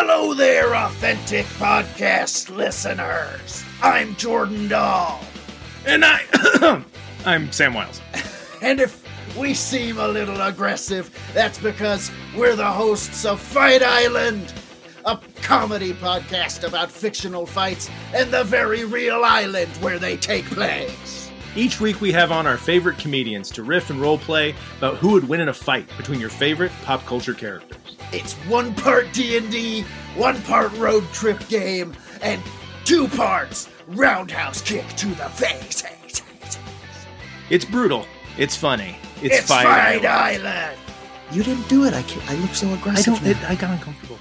Hello there, authentic podcast listeners. I'm Jordan Dahl. And I, I'm Sam Wiles. And if we seem a little aggressive, that's because we're the hosts of Fight Island, a comedy podcast about fictional fights and the very real island where they take place. Each week we have on our favorite comedians to riff and role play about who would win in a fight between your favorite pop culture characters. It's one part D&D, one part road trip game, and two parts roundhouse kick to the face. It's brutal. It's funny. It's, It's Fight Fight Island. Island. You didn't do it. I can't, I look so aggressive. I aggressive. don't. It, I got uncomfortable.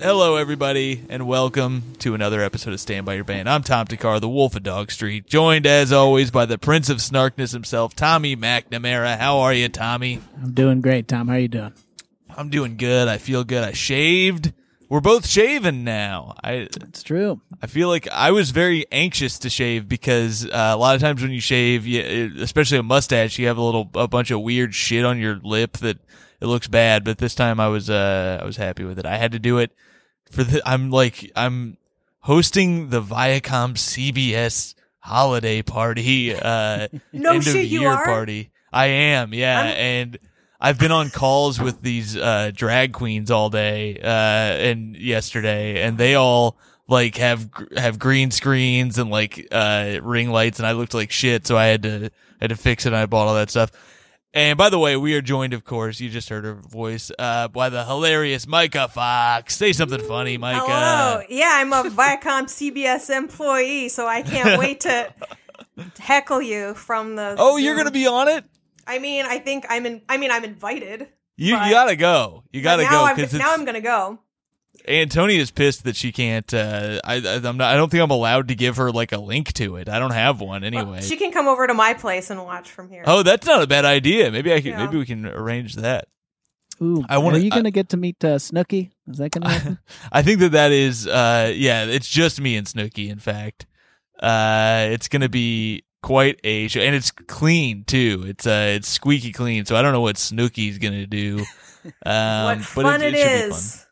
Hello, everybody, and welcome to another episode of Stand By Your Band. I'm Tom Thakkar, the Wolf of Dog Street, joined as always by the Prince of Snarkness himself, Tommy McNamara. How are you, Tommy? I'm doing great, Tom. How are you doing? I'm doing good. I feel good. I shaved. We're both shaven now. I It's true. I feel like I was very anxious to shave because uh, a lot of times when you shave, you, especially a mustache, you have a little a bunch of weird shit on your lip that it looks bad. But this time I was uh, I was happy with it. I had to do it for the. I'm like I'm hosting the Viacom CBS holiday party. Uh, No end shit, of you year are? party. I am, yeah, I'm- and. I've been on calls with these uh, drag queens all day uh, and yesterday, and they all like have have green screens and like uh, ring lights, and I looked like shit, so I had to had to fix it. and I bought all that stuff. And by the way, we are joined, of course, you just heard her voice, uh, by the hilarious Micah Fox. Say something funny, Micah. Hello. Yeah, I'm a Viacom CBS employee, so I can't wait to heckle you from the. Oh, you're gonna be on it. I mean, I think I'm in. I mean, I'm invited. You, But- you gotta go. You gotta but go now I'm, because now I'm gonna go. Antonia's pissed that she can't. Uh, I, I I'm not. I don't think I'm allowed to give her like a link to it. I don't have one Well, anyway. she can come over to my place and watch from here. oh, that's not a bad idea. Maybe I can. Yeah. Maybe we can arrange that. Ooh, I wanna- are you going to get to meet uh, Snooki? Is that going to happen? I think that that is. Uh, yeah, it's just me and Snooki. In fact, uh, it's gonna be quite a show, and it's clean too. It's uh, it's squeaky clean. So I don't know what Snooki's gonna do. Um, what but fun it, it it should be fun.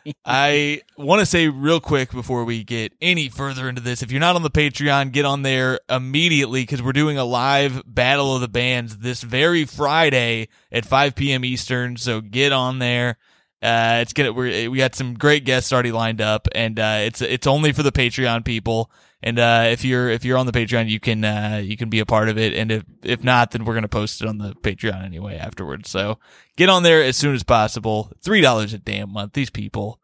I want to say real quick before we get any further into this, if you're not on the Patreon, get on there immediately because we're doing a live Battle of the Bands this very Friday at 5 p.m. Eastern. So get on there. Uh, it's gonna we're, we got some great guests already lined up, and uh, it's it's only for the Patreon people. And uh, if you're if you're on the Patreon, you can uh, you can be a part of it. And if if not, then we're gonna post it on the Patreon anyway afterwards. So get on there as soon as possible. Three dollars a damn month. These people,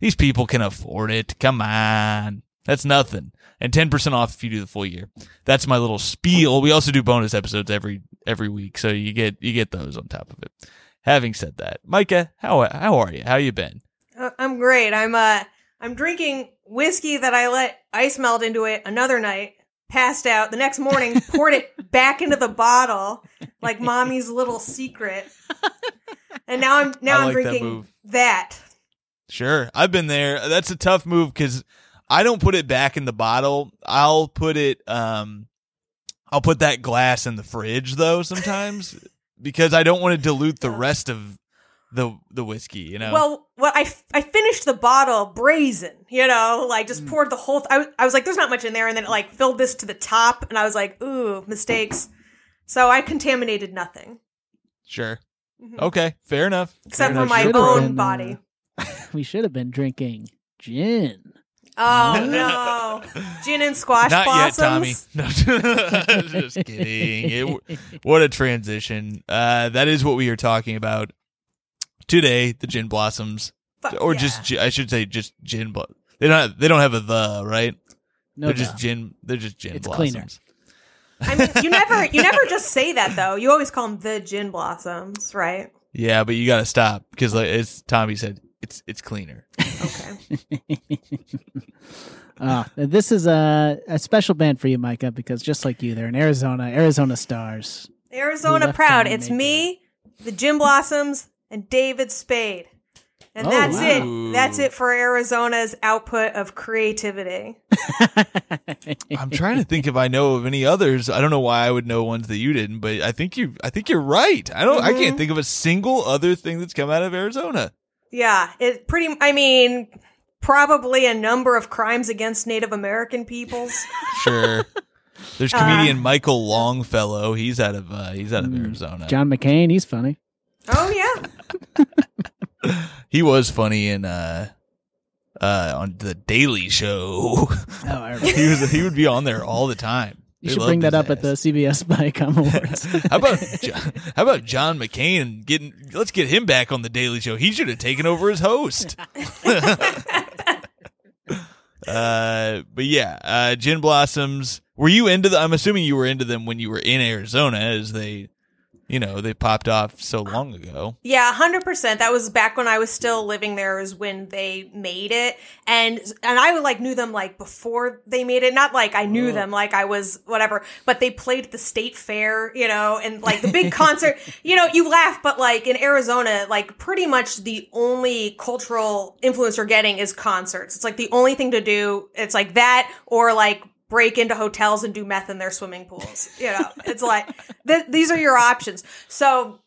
these people can afford it. Come on, that's nothing. And ten percent off if you do the full year. That's my little spiel. We also do bonus episodes every every week, so you get you get those on top of it. Having said that, Micah, how how are you? How you been? Uh, I'm great. I'm uh, I'm drinking whiskey that I let ice melt into it another night. Passed out. The next morning, poured it back into the bottle like mommy's little secret. And now I'm now I I'm like that drinking move. that. Sure, I've been there. That's a tough move because I don't put it back in the bottle. I'll put it. Um, I'll put that glass in the fridge though sometimes because I don't want to dilute the rest of the the whiskey. You know. Well, what I, f- I finished the bottle brazen, you know, like Mm. just poured the whole. Th- I, was, I was like, "There's not much in there," and then it like filled this to the top, and I was like, "Ooh, mistakes." So I contaminated nothing sure. Mhm. Okay. Fair enough. except Fair for enough. my Should've own been, uh, body. we should have been drinking gin. Oh no, gin and squash Not blossoms. yet, Tommy. No, just kidding. It, what a transition. Uh, that is what we are talking about today. The gin blossoms, Fuck or yeah. just I should say just gin. Blo- they don't. Have, they don't have a the right. No, they're no. just gin. They're just gin It's blossoms. cleaner. I mean, you never, you never just say that though. You always call them the gin blossoms, right? Yeah, but you got to stop because, like, as Tommy said, it's it's cleaner. Okay. Uh, this is a, a special band for you, Micah, because just like you, they're in Arizona, Arizona Stars. Arizona proud. It's Maker. me, the Gin Blossoms, and David Spade. And Oh, that's wow. it. That's it for Arizona's output of creativity. I'm trying to think if I know of any others. I don't know why I would know ones that you didn't, but I think you I think you're right. I don't I Mm-hmm. can't think of a single other thing that's come out of Arizona. Yeah, it pretty. I mean, probably a number of crimes against Native American peoples. Sure. There's Uh, comedian Michael Longfellow. He's out of uh, he's out of Mm, Arizona. John McCain, he's funny. Oh yeah, He was funny in uh uh on the Daily Show. Oh, I remember. he was he would be on there all the time. You They should bring that his up at the. CBS Viacom Awards. how about Jo- how about John McCain and getting let's get him back on the Daily Show. He should have taken over as host. uh, but yeah, uh, Gin Blossoms. Were you into the? I'm assuming you were into them when you were in Arizona, as they, you know, they popped off so long ago. yeah, hundred percent. That was back when I was still living there. Is when they made it, and and I like knew them like before they made it. Not like I knew them, like I was whatever. But they played at the state fair, you know, and like the big concert. You know, you laugh, but like in Arizona, like pretty much the only cultural influence you're getting is concerts. It's like the only thing to do. It's like that or like break into hotels and do meth in their swimming pools. You know, it's like th- these are your options. So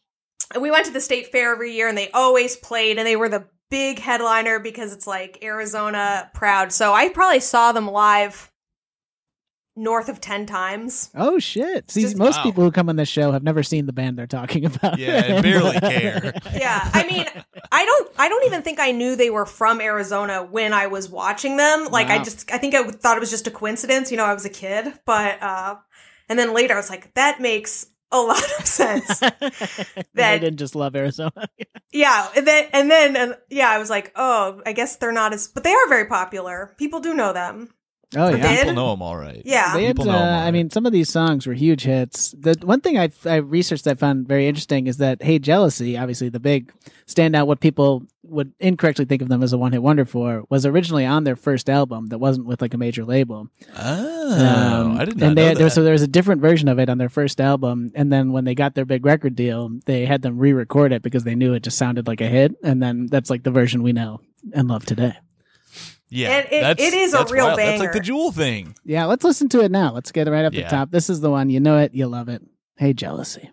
we went to the state fair every year and they always played and they were the big headliner because it's like Arizona proud. So I probably saw them live north of 10 times. oh shit! See, Just- most Wow. people who come on this show have never seen the band they're talking about. Yeah, and barely care. Yeah. I mean, I don't I don't even think I knew they were from Arizona when I was watching them. Like I just I think I thought it was just a coincidence, you know, I was a kid, but uh and then later I was like that makes a lot of sense. they That- didn't just love Arizona. Yeah, and then and then and yeah, I was like, oh, I guess they're not as, but they are very popular. People do know them. Oh yeah. they- People know them all right. Yeah, They had, People know uh, them I mean, some of these songs were huge hits. The one thing I, I researched that I found very interesting is that "Hey Jealousy," obviously the big standout, what people would incorrectly think of them as a one hit wonder for, was originally on their first album that wasn't with like a major label. Oh, Um, I did not and they know had, there that. so there was a different version of it on their first album, and then when they got their big record deal, they had them re-record it because they knew it just sounded like a hit, and then that's like the version we know and love today. Yeah, And it- that's, it is a real wild. That's like the. Jewel thing. Yeah, let's listen to it now. Let's get it right up Yeah. the top. This is the one you know it, you love it. Hey Jealousy.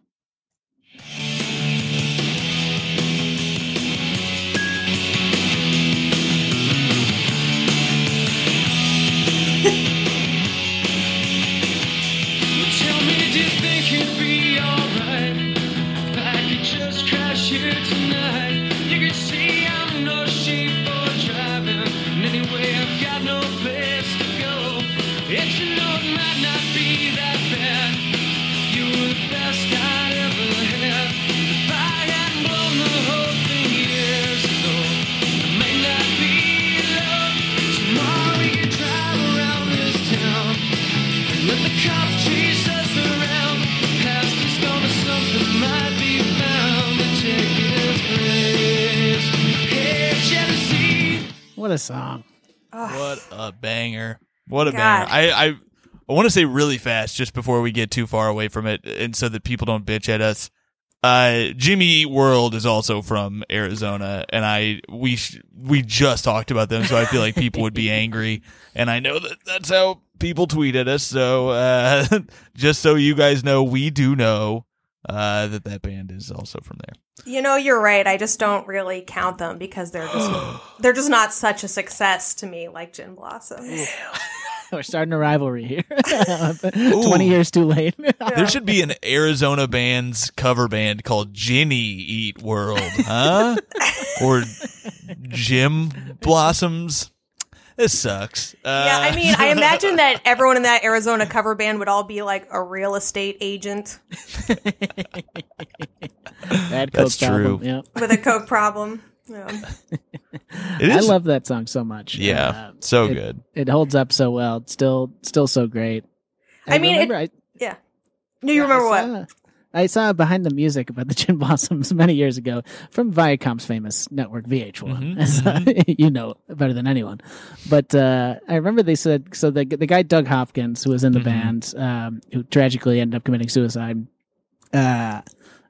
A song. What a banger! What a God. banger! I I, I want to say really fast just before we get too far away from it, and so that people don't bitch at us. Uh, Jimmy Eat World is also from Arizona, and I we sh- we just talked about them, so I feel like people would be angry, and I know that that's how people tweet at us. So uh, just so you guys know, we do know uh, that that band is also from there. You know, you're right. I just don't really count them because they're just they're just not such a success to me like Gin Blossoms. We're starting a rivalry here. 20 years too late. There should be an Arizona band's cover band called Ginny Eat World, huh? or Jim Blossoms. This sucks. Uh, Yeah, I mean, I imagine that everyone in that Arizona cover band would all be like a real estate agent Bad That's Coke problem, true. Yeah. with a coke problem. Yeah. I love that song so much. yeah, Uh, so it- good. It holds up so well. It's still still so great. I mean, it- remember, I, No, you remember I what? Saw- I saw behind the music about the Gin Blossoms many years ago from Viacom's famous network VH1, Mhm, as uh, you know better than anyone. But uh, I remember they said so. The the guy Doug Hopkins, who was in the Mhm. band, um, who tragically ended up committing suicide. Uh,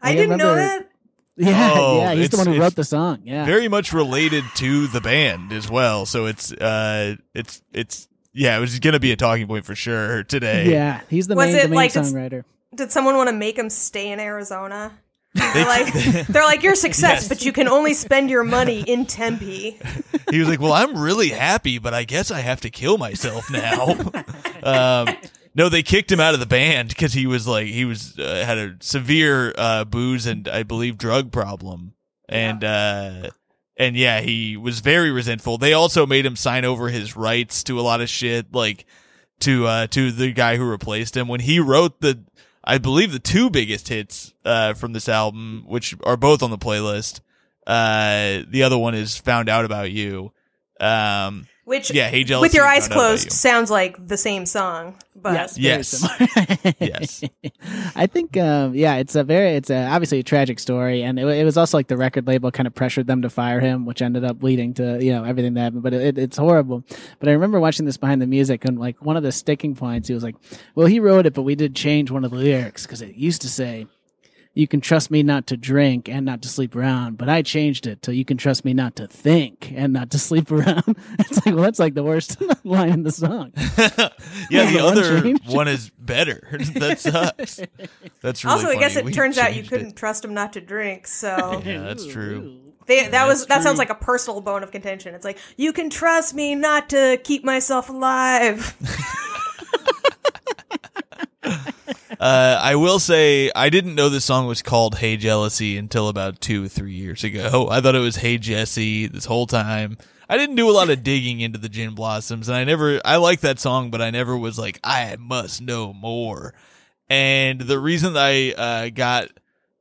I didn't know that. Yeah, Oh, yeah, he's the one who wrote the song. Yeah, very much related to the band as well. So it's uh it's it's yeah, it was gonna be a talking point for sure today. yeah, he's the Was main, it the main like it's- songwriter. Did someone want to make him stay in Arizona? They- They're like, they're like, your success, Yes. but you can only spend your money in Tempe. he was like, "Well, I'm really happy, but I guess I have to kill myself now." um, no, they kicked him out of the band because he was like he was uh, had a severe uh, booze and I believe drug problem, and uh, and yeah, he was very resentful. They also made him sign over his rights to a lot of shit, like to uh, to the guy who replaced him when he wrote the. I believe the two biggest hits uh, from this album, which are both on the playlist. Uh, the other one is "Found Out About You." Um, Which, yeah, "Hey Jealousy." with your eyes Found Out About closed, You. sounds like the same song. But yes, Yes. Yes. I think, um, yeah, it's a very, it's a, obviously a tragic story, and it, it was also like the record label kind of pressured them to fire him, which ended up leading to you know everything that happened. But it, it's horrible. But I remember watching this behind the music, and like one of the sticking points, he was like, "Well, he wrote it, but we did change one of the lyrics because it used to say." You can trust me not to drink and not to sleep around, but I changed it to you can trust me not to think and not to sleep around. It's like, well, that's like the worst line in the song. yeah, the The other change. one is better. that sucks. That's really also, I guess it We turns out you couldn't it. trust him not to drink. So Yeah, that's true. they, that was That's that sounds like a personal bone of contention. It's like you can trust me not to keep myself alive. Uh, I will say I didn't know this song was called "Hey Jealousy" until about two, or three years ago. I thought it was "Hey Jesse" this whole time. I didn't do a lot of digging into the Gin Blossoms, and I never. I like that song, but I never was like, I must know more. And the reason I uh, got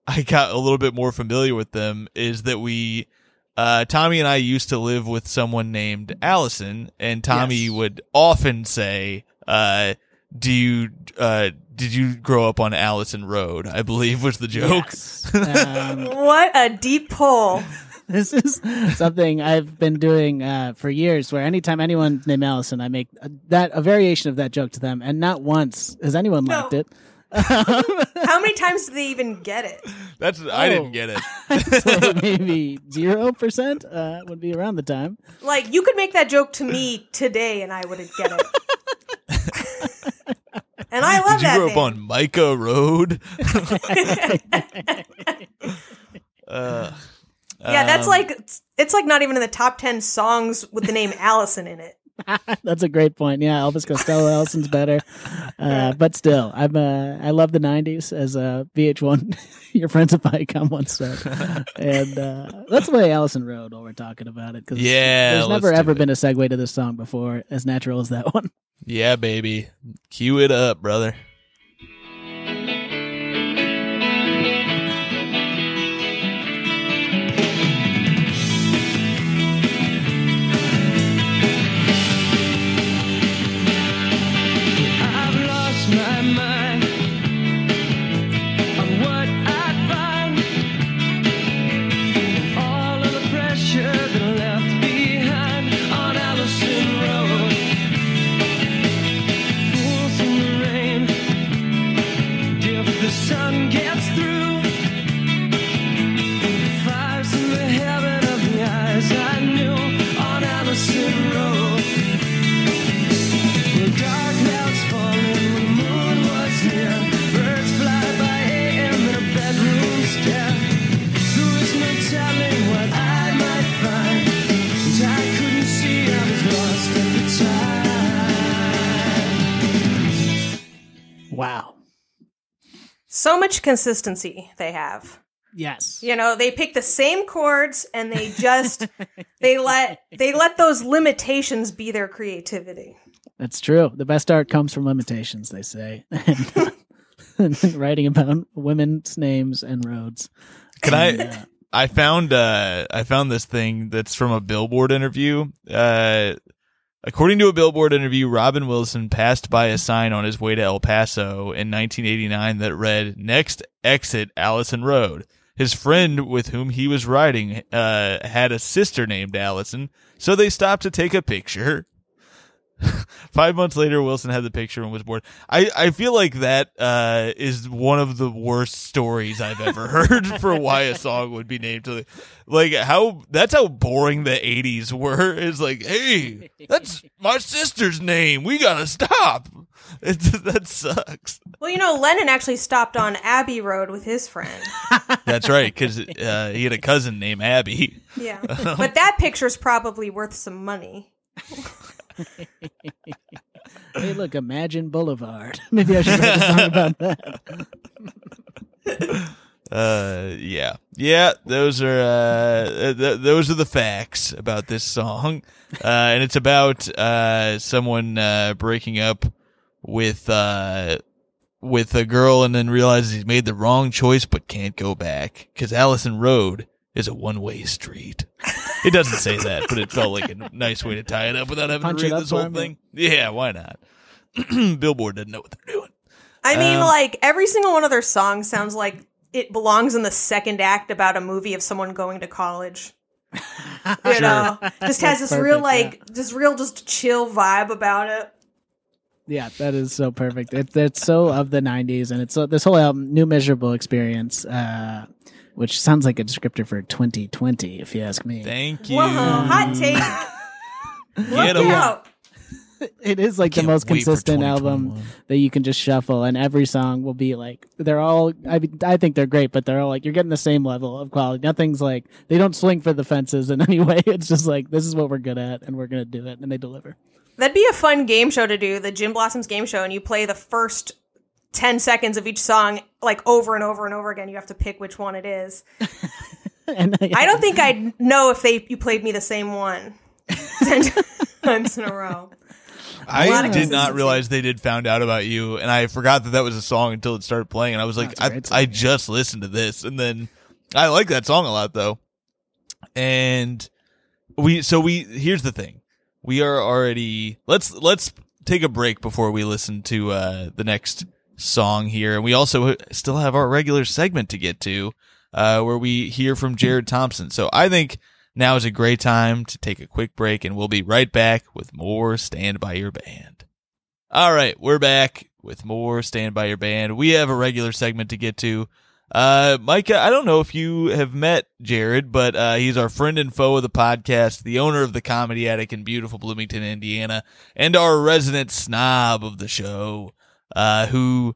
I got a little bit more familiar with them is that we. Uh, Tommy and I used to live with someone named Allison, and Tommy Yes. would often say, uh, do you, uh, did you grow up on Allison Road? I believe was the joke. Yes. Um, what a deep pull. this is something I've been doing uh, for years. Where anytime anyone named Allison, I make a, that a variation of that joke to them, and not once has anyone No. liked it. How many times do they even get it? That's, I Oh. didn't get it. so maybe zero percent uh, would be around the time. Like you could make that joke to me today, and I wouldn't get it. And I love Did you that. grow up on Micah Road? uh, Yeah, that's um, like it's, it's like not even in the top ten songs with the name Allison in it. That's a great point. Yeah, Elvis Costello, Allison's better, uh, but still, I'm uh, I love the '90s as a VH1. Your friends at Viacom once said, and uh, that's the way Allison Road while we're talking about it. Because Yeah, there's never ever it. been a segue to this song before as natural as that one. Yeah, baby. Cue it up, brother. Much consistency they have. Yes. You know, they pick the same chords and they just they let they let those limitations be their creativity. That's true. The best art comes from limitations, they say. And writing about women's names and roads. Can And, I? uh, I found uh I found this thing that's from a Billboard interview. Uh According to a Billboard interview, Robin Wilson passed by a sign on his way to El Paso in 1989 that read, Next exit Allison Road. His friend with whom he was riding uh, had a sister named Allison, so they stopped to take a picture. Five months later, Wilson had the picture and was bored. I, I feel like that uh, is one of the worst stories I've ever heard for why a song would be named. To, like how that's how boring the '80s were. It's like, hey, that's my sister's name. We gotta stop. It, that sucks. Well, you know, Lennon actually stopped on Abbey Road with his friend. That's right, because uh, he had a cousin named Abby. Yeah. but that picture's probably worth some money. Hey, look, Imagine Boulevard. Maybe I should write a song about that. Uh, yeah, yeah. Those are uh, th- those are the facts about this song, uh, and it's about uh someone uh breaking up with uh with a girl and then realizes he's made the wrong choice but can't go back because Allison Road is a one way street. It doesn't say that, but it felt like a nice way to tie it up without having Punch to it read this whole him, thing. Yeah, why not? Billboard doesn't know what they're doing. I mean, Um, like, every single one of their songs sounds like it belongs in the second act about a movie of someone going to college. You know, just has That's this real, perfect, like, this real, just chill vibe about it. Yeah, that is so perfect. It, it's so of the '90s, and it's so, this whole album, "New Miserable Experience," uh, which sounds like a descriptor for 2020, if you ask me. Thank you. Whoa, hot take. Get Look 'em. out. It is like the most consistent album that you can just shuffle, and every song will be like they're all. I mean, I think they're great, but they're all like you're getting the same level of quality. Nothing's like they don't swing for the fences in any way. It's just like this is what we're good at, and we're gonna do it, and they deliver. That'd be a fun game show to do, the Gin Blossoms game show, and you play the first 10 seconds of each song, like, over and over and over again. You have to pick which one it is. And I don't think I'd know if they you played me the same one 10 times in a row. I did not realize they did found out about you, and I forgot that that was a song until it started playing. And I was like, That's a I, song. I just listened to this, and then I like that song a lot though. And we, so we here's the thing, we are already let's let's take a break before we listen to uh the next song here, and we also still have our regular segment to get to, uh, where we hear from Jared Thompson. So I think. Now is a great time to take a quick break, and we'll be right back with more Stand By Your Band. All right, we're back with more Stand By Your Band. We have a regular segment to get to. Uh, Micah, I don't know if you have met Jared, but uh, he's our friend and foe of the podcast, the owner of the Comedy Attic in beautiful Bloomington, Indiana, and our resident snob of the show, uh, who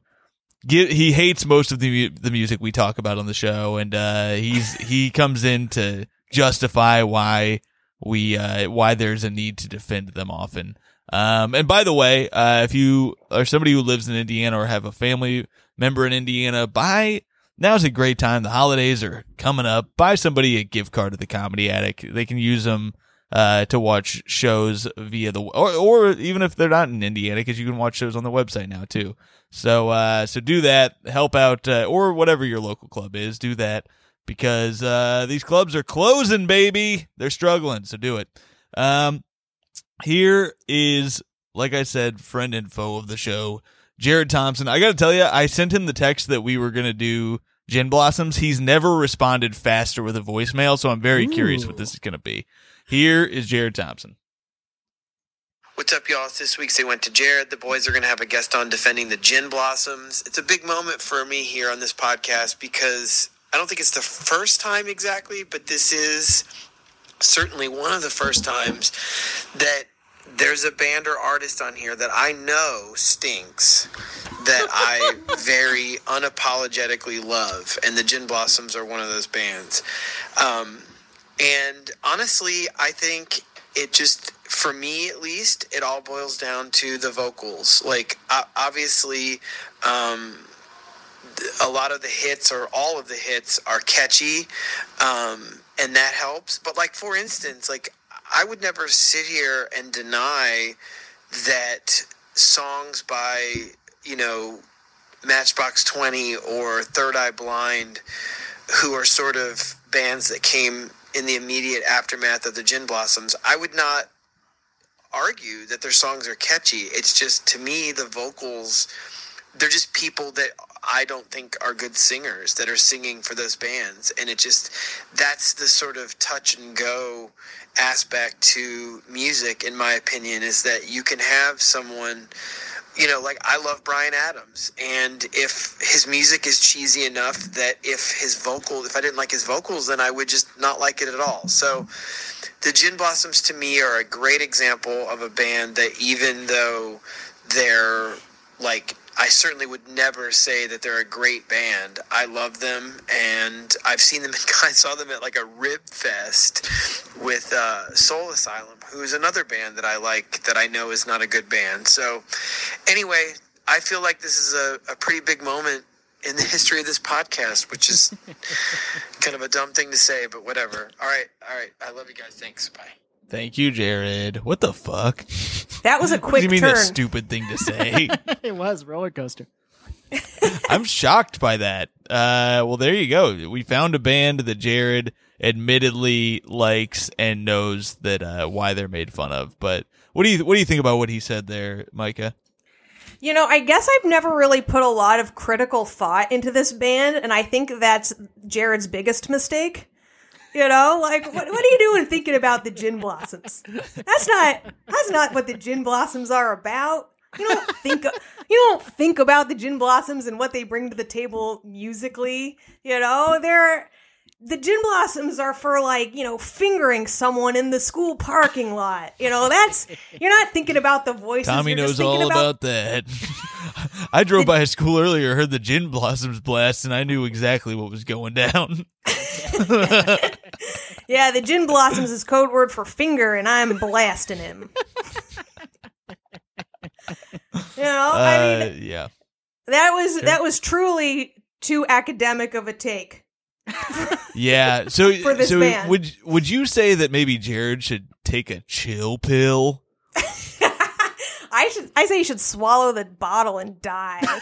gi- he hates most of the the music we talk about on the show, and uh, he's he comes in to justify why we uh, why there's a need to defend them often. Um, and by the way, uh, if you are somebody who lives in Indiana or have a family member in Indiana, buy now's a great time. The holidays are coming up. Buy somebody a gift card to the Comedy Attic. They can use them uh, to watch shows via the or or even if they're not in Indiana, because you can watch shows on the website now too. So uh, so do that. Help out uh, or whatever your local club is. Do that because uh, these clubs are closing, baby. They're struggling. So do it. Um, here is, like I said, friend and foe of the show, Jared Thompson. I got to tell you, I sent him the text that we were going to do Gin Blossoms. He's never responded faster with a voicemail, so I'm very curious what this is going to be. Here is Jared Thompson. What's up, y'all? It's this week's They Went to Jared. The boys are going to have a guest on defending the Gin Blossoms. It's a big moment for me here on this podcast because I don't think it's the first time exactly, but this is certainly one of the first times that there's a band or artist on here that I know stinks that I very unapologetically love, and the Gin Blossoms are one of those bands. Um, and honestly, I think it just, for me at least, it all boils down to the vocals. Like, obviously, um, a lot of the hits or all of the hits are catchy um, and that helps but like for instance like i would never sit here and deny that songs by you know matchbox 20 or third eye blind who are sort of bands that came in the immediate aftermath of the gin blossoms i would not argue that their songs are catchy. It's just to me the vocals they're just people that I don't think are good singers that are singing for those bands. And it just, that's the sort of touch and go aspect to music, in my opinion, is that you can have someone, you know, like I love Bryan Adams. And if his music is cheesy enough that if his vocal, if I didn't like his vocals, then I would just not like it at all. So, the Gin Blossoms to me are a great example of a band that even though they're like I certainly would never say that they're a great band. I love them, and I've seen them. I saw them at like a rib fest with uh, Soul Asylum, who is another band that I like that I know is not a good band. So, anyway, I feel like this is a, a pretty big moment in the history of this podcast, which is kind of a dumb thing to say, but whatever. All right, all right. I love you guys. Thanks. Bye. Thank you, Jared. What the fuck? That was a quick. What do quick you mean turn. that stupid thing to say? it was roller coaster. I'm shocked by that. Uh, well, there you go. We found a band that Jared admittedly likes and knows that uh, why they're made fun of. But what do you what do you think about what he said there, Micah? You know, I guess I've never really put a lot of critical thought into this band, and I think that's Jared's biggest mistake. You know, like what, what are you doing thinking about the Gin Blossoms? That's not that's not what the Gin Blossoms are about. You don't think you don't think about the Gin Blossoms and what they bring to the table musically. You know, they're the Gin Blossoms are for like you know fingering someone in the school parking lot. You know, that's you're not thinking about the voices. Tommy knows all about that. I drove by a school earlier, heard the gin blossoms blast, and I knew exactly what was going down. Yeah, the gin blossoms is code word for finger, and I'm blasting him. you know, I Uh, mean, yeah. that was that was truly too academic of a take. Yeah. So, For this so band. would would you say that maybe Jared should take a chill pill? I should I say you should swallow the bottle and die.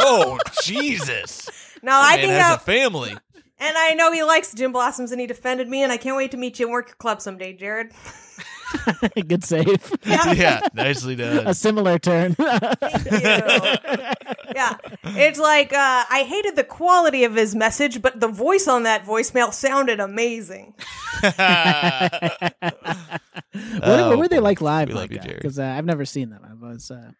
Oh Jesus! No, I think has a family. And I know he likes Gin blossoms, and he defended me, and I can't wait to meet you and work your club someday, Jared. Good save. yeah, nicely done. a similar turn. yeah, it's like uh, I hated the quality of his message, but the voice on that voicemail sounded amazing. what, Oh, what were they like live? We love you, Jared. Because uh, I've never seen them. I was. Uh,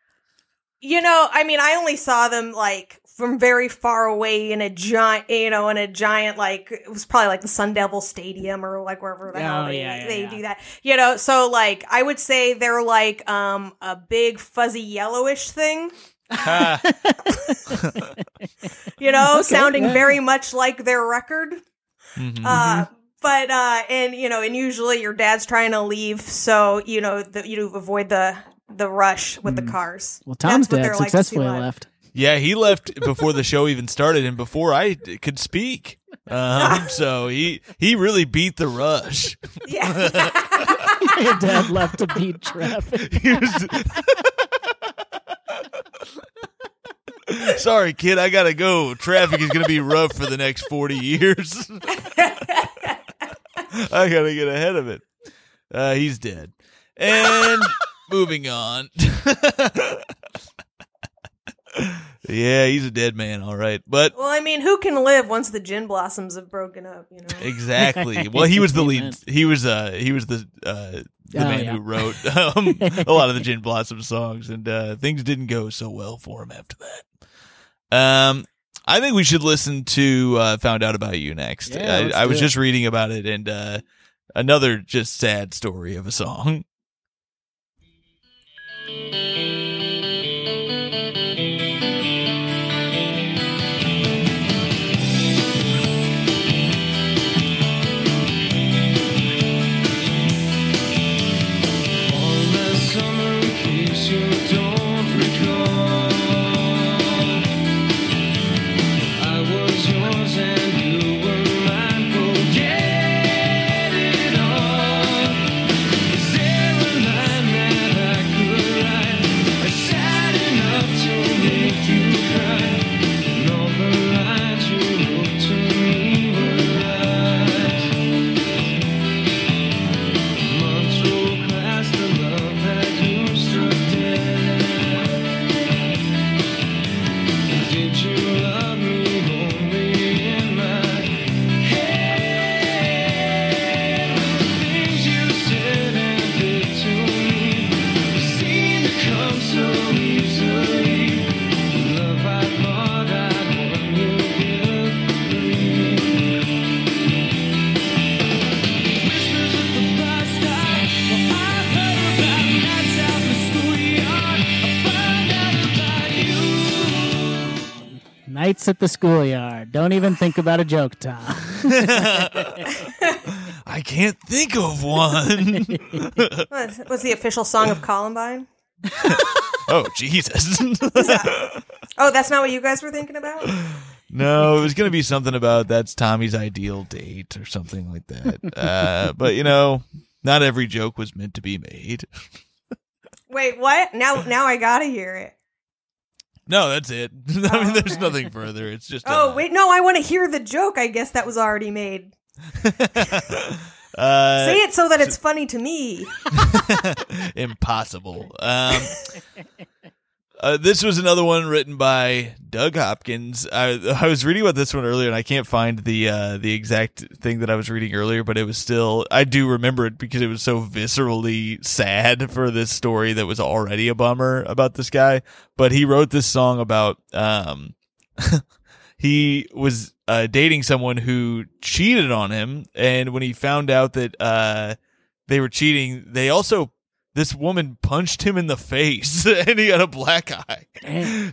You know, I mean, I only saw them like from very far away in a giant, you know, in a giant like it was probably like the Sun Devil Stadium or like wherever the hell Oh, they, yeah, yeah, they yeah. do that. You know, so like I would say they're like um a big fuzzy yellowish thing. You know, Okay, sounding very much like their record. Mhm. Uh, but uh, and you know, and usually your dad's trying to leave, so you know, the, you avoid the the rush with the cars. well, Tom's That's dad like successfully left. Yeah, he left before the show even started, and before I could speak. Um, so he he really beat the rush. Yeah. Your dad left to beat traffic. Sorry, kid, I gotta go. Traffic is gonna be rough for the next forty years. I gotta get ahead of it. Uh, he's dead. And moving on. yeah, he's a dead man, all right. But Well, I mean, who can live once the gin blossoms have broken up? You know. exactly. Well, he was the lead. He was uh he was the uh the Oh, man yeah. who wrote um, a lot of the Gin Blossom songs, and uh, things didn't go so well for him after that. Um, I think we should listen to uh, "Found Out About You" next. Yeah, I, I was just reading about it, and uh, another just sad story of a song. Nights at the schoolyard. Don't even think about a joke, Tom. I can't think of one. Was, was the official song of Columbine? oh Jesus. Oh, that's not what you guys were thinking about? no, it was gonna be something about that's Tommy's ideal date or something like that. Uh, but you know, not every joke was meant to be made. Wait, what? Now, now I gotta hear it. No, that's it. I mean, there's nothing further. It's just Oh, uh, wait, no, I want to hear the joke. I guess that was already made. uh, Say it so that it's funny to me. Impossible. Um, uh, this was another one written by Doug Hopkins. I, I was reading about this one earlier, and I can't find the uh, the exact thing that I was reading earlier, but it was still I do remember it because it was so viscerally sad for this story that was already a bummer about this guy. But he wrote this song about um, he was uh, dating someone who cheated on him, and when he found out that uh, they were cheating, they also this woman punched him in the face, and he had a black eye.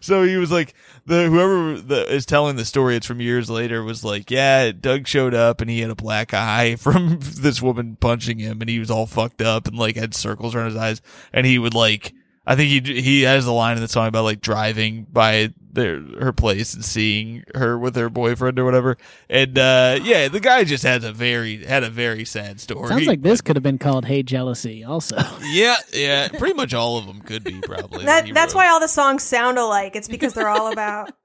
So he was like the whoever the, is telling the story. It's from years later. Was like, yeah, Doug showed up and he had a black eye from this woman punching him, and he was all fucked up and like had circles around his eyes, and he would like. I think he he has a line in the song about like driving by their her place and seeing her with her boyfriend or whatever. And uh yeah, the guy just has a very had a very sad story. Sounds like this could have been called "Hey Jealousy." Also, Yeah, yeah, pretty much all of them could be probably. That, that's wrote. why all the songs sound alike. It's because they're all about.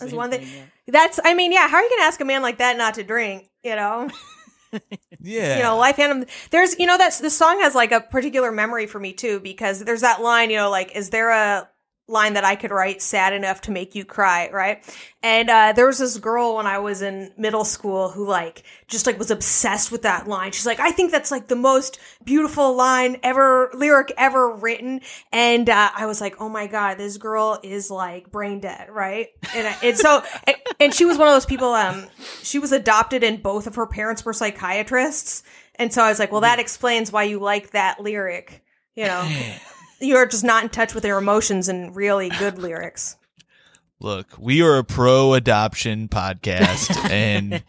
That's one thing. That's. I mean, yeah. How are you gonna ask a man like that not to drink? You know. Yeah, you know, life hand him. There's, you know, that's the song has like a particular memory for me too because there's that line, you know, like, is there a line that I could write sad enough to make you cry, right? And uh, there was this girl when I was in middle school who like just like was obsessed with that line. She's like, I think that's like the most beautiful line ever, lyric ever written. And uh, I was like, oh my god, this girl is like brain dead, right? And I, and so and, and she was one of those people. Um, she was adopted, and both of her parents were psychiatrists. And so I was like, well, that explains why you like that lyric. You know, you're just not in touch with your emotions and really good lyrics. Look, we are a pro adoption podcast, and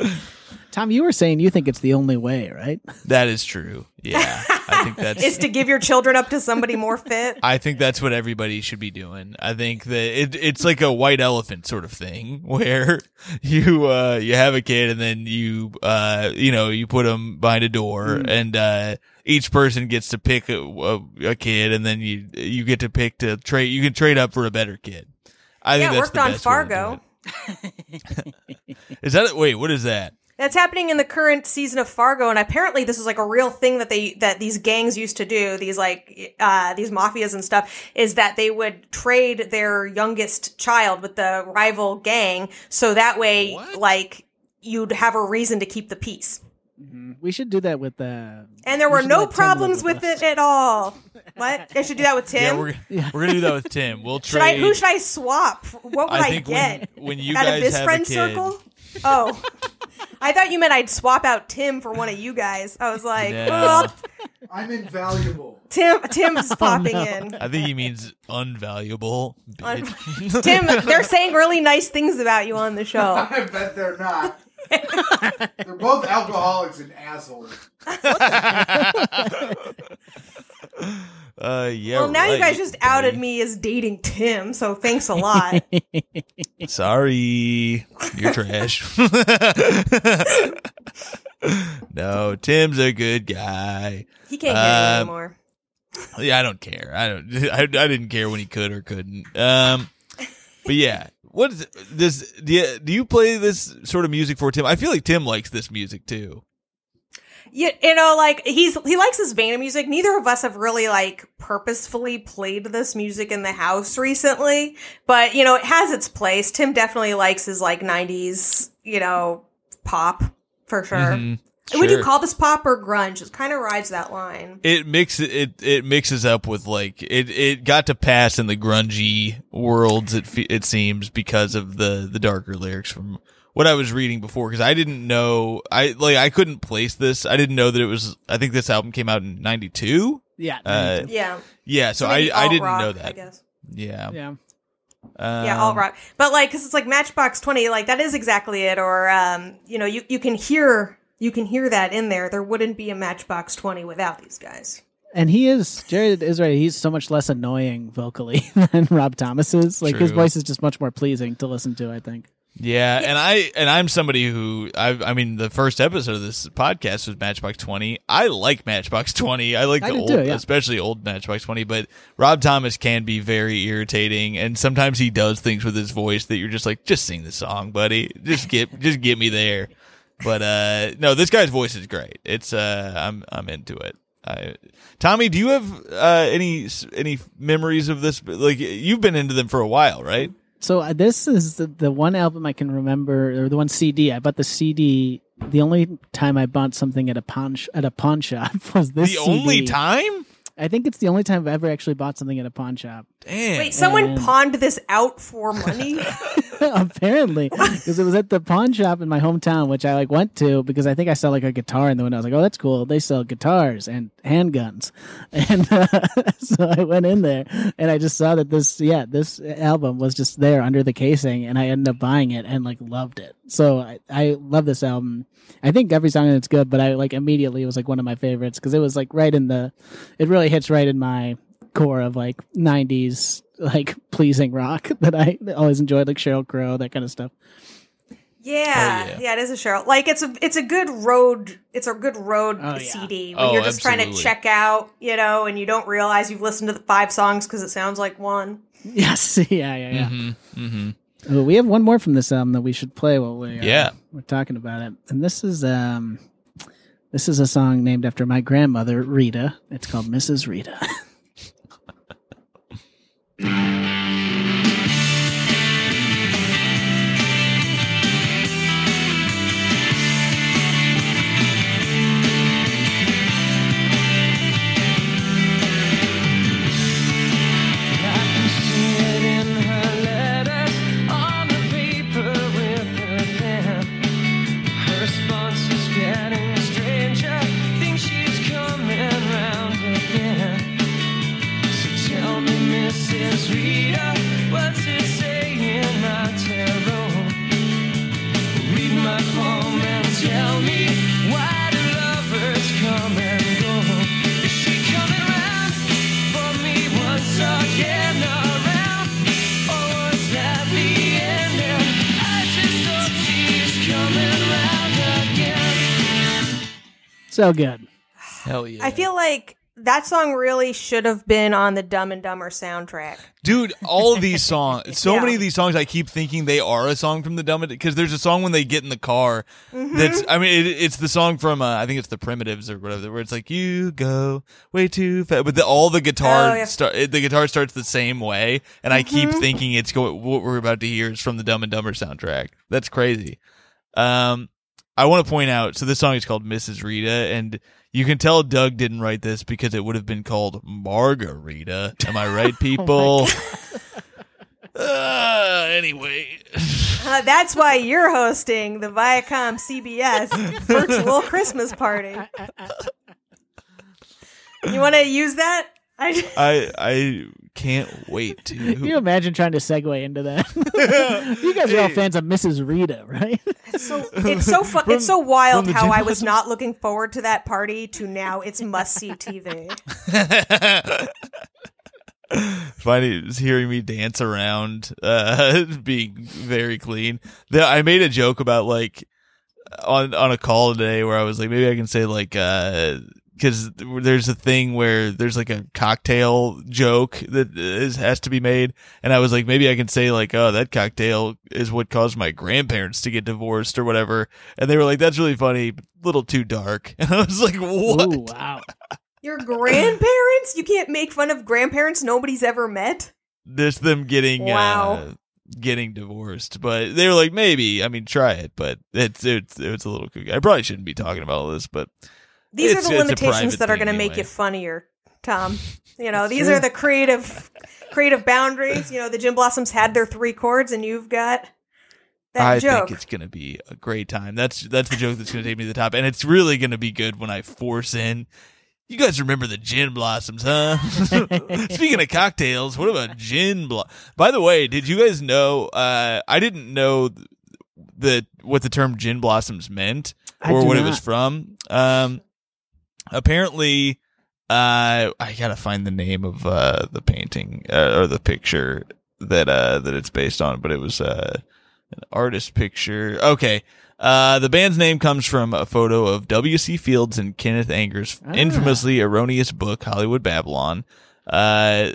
Tom, you were saying you think it's the only way, right? that is true. Yeah, I think that's. Is to give your children up to somebody more fit. I think that's what everybody should be doing. I think that it, it's like a white elephant sort of thing where you uh you have a kid and then you uh you know you put them behind a door and uh each person gets to pick a, a, a kid and then you you get to pick to trade you can trade up for a better kid. I Yeah, think it that's worked the on best way Fargo. is that wait? What is that? That's happening in the current season of Fargo, and apparently this is like a real thing that they that these gangs used to do. These like uh, these mafias and stuff is that they would trade their youngest child with the rival gang, so that way, like you'd have a reason to keep the peace. We should do that with uh And there were should no problems with with it at all. What? I should do that with Tim. Yeah, we're we're gonna do that with Tim. We'll should I? trade. Who should I swap? What would I I, get? when when you out guys of this have friend a kid, circle? Oh, I thought you meant I'd swap out Tim for one of you guys. I was like, No. well, I'm invaluable. Tim. Tim's oh, popping in. I think he means unvaluable. Un- bitch. Tim, they're saying really nice things about you on the show. I bet they're not. they're both alcoholics and assholes. uh, yeah. well, now you guys just outed buddy. me as dating Tim, so thanks a lot. Sorry, you're trash. no, Tim's a good guy. He can't hear you Um, anymore. Yeah, I don't care. I don't. I, I didn't care when he could or couldn't. Um, but yeah, what is this? Do you, do you play this sort of music for Tim? I feel like Tim likes this music too. You, you know, like he's he likes this vein of music. Neither of us have really like purposefully played this music in the house recently, but you know, it has its place. Tim definitely likes his like '90s, you know, pop for sure. Mhm. Would you call this pop or grunge? It kind of rides that line. it mixes it it mixes up with like it it got to pass in the grungy worlds it it seems because of the the darker lyrics from what I was reading before because I didn't know I like I couldn't place this I didn't know that it was I think this album came out in 92 yeah. uh Yeah. yeah so, maybe I I didn't alt-rock, know I that guess. Yeah. Yeah. Um, yeah, alt rock. But like, cause it's like Matchbox Twenty, like that is exactly it. Or um, you know, you you can hear you can hear that in there. There wouldn't be a Matchbox Twenty without these guys. And he is Jared is right. He's so much less annoying vocally than Rob Thomas is. Like his voice is just much more pleasing to listen to. I think. Yeah, and I and I'm somebody who I I mean the first episode of this podcast was Matchbox Twenty. I like Matchbox Twenty. I like the old, too, yeah. especially old Matchbox Twenty. But Rob Thomas can be very irritating, and sometimes he does things with his voice that you're just like, just sing the song, buddy. Just get just get me there. But uh no, this guy's voice is great. It's uh I'm I'm into it. I, Tommy, do you have uh, any any memories of this? Like you've been into them for a while, right? So uh, this is the, the one album I can remember, or the one CD. I bought the CD. The only time I bought something at a pawn sh- at a pawn shop was this. the only time. I think it's the only time I've ever actually bought something at a pawn shop. Damn. Wait, someone And- pawned this out for money? Apparently, because it was at the pawn shop in my hometown, which I like went to because I think I saw like a guitar in the window. I was like, "Oh, that's cool. They sell guitars and handguns," and uh, so I went in there and I just saw that this, yeah, this album was just there under the casing, and I ended up buying it and like loved it. So I, I love this album. I think every song in it's good, but I like immediately it was like one of my favorites because it was like right in the, it really hits right in my core of like 90s like pleasing rock that I always enjoyed like Sheryl Crow that kind of stuff. Yeah, Oh, yeah. yeah, it is a Sheryl. Like it's a it's a good road it's a good road Oh, yeah. CD when Oh, you're just trying to check out, you know, and you don't realize you've listened to the five songs because it sounds like one. Yes, yeah, yeah, yeah. Mm-hmm. Mm-hmm. Oh, we have one more from this album that we should play while we uh, Yeah. we're talking about it, and this is um this is a song named after my grandmother Rita. It's called Mrs. Rita. so good. Hell yeah. I feel like that song really should have been on the Dumb and Dumber soundtrack. Dude, all of these songs, so Yeah. many of these songs, I keep thinking they are a song from the Dumb and because there's a song when they get in the car Mm-hmm. that's, I mean, it, it's the song from, uh, I think it's the Primitives or whatever, where it's like, you go way too fast, but the, all the guitar, Oh, yeah. start, the guitar starts the same way, and I keep Mm-hmm. thinking it's going, what we're about to hear is from the Dumb and Dumber soundtrack. That's crazy. Um, I want to point out, so this song is called Mrs. Rita, and you can tell Doug didn't write this because it would have been called Margarita. Am I right, people? uh, anyway, Uh, that's why you're hosting the Viacom CBS virtual Christmas party. You want to use that? I, I I can't wait to. Can you imagine trying to segue into that? you guys are all fans of Mrs. Rita, right? it's so it's so fun. From- it's so wild how Jim I was not looking forward to that party to now it's must see TV. Funny is hearing me dance around, uh, being very clean. The, I made a joke about like on on a call today where I was like, maybe I can say like, uh, because there's a thing where there's like a cocktail joke that is has to be made, and I was like, maybe I can say like, oh, that cocktail is what caused my grandparents to get divorced or whatever, and they were like, that's really funny, but a little too dark, and I was like, what? Ooh, wow. Your grandparents? You can't make fun of grandparents nobody's ever met. This them getting Wow. uh, getting divorced, but they were like, maybe, I mean, try it, but it's it's it's a little kooky. I probably shouldn't be talking about all this, but These It's- are the limitations that are going to make anyway. you funnier, Tom. You know, these are the creative creative boundaries. You know, the Gin Blossoms had their three chords, and you've got that I joke. think it's gonna be a great time. That's that's the joke that's gonna take me to the top, and it's really gonna be good when I force in. You guys remember the gin blossoms, huh? Speaking of cocktails, what about gin By the way, did you guys know uh I didn't know the what the term gin blossoms meant or what it was from. Um apparently uh I got to find the name of uh the painting uh, or the picture that uh that it's based on, but it was uh an artist picture. Okay. Uh, the band's name comes from a photo of W.C. Fields and Kenneth Anger's Ah. infamously erroneous book, Hollywood Babylon, uh,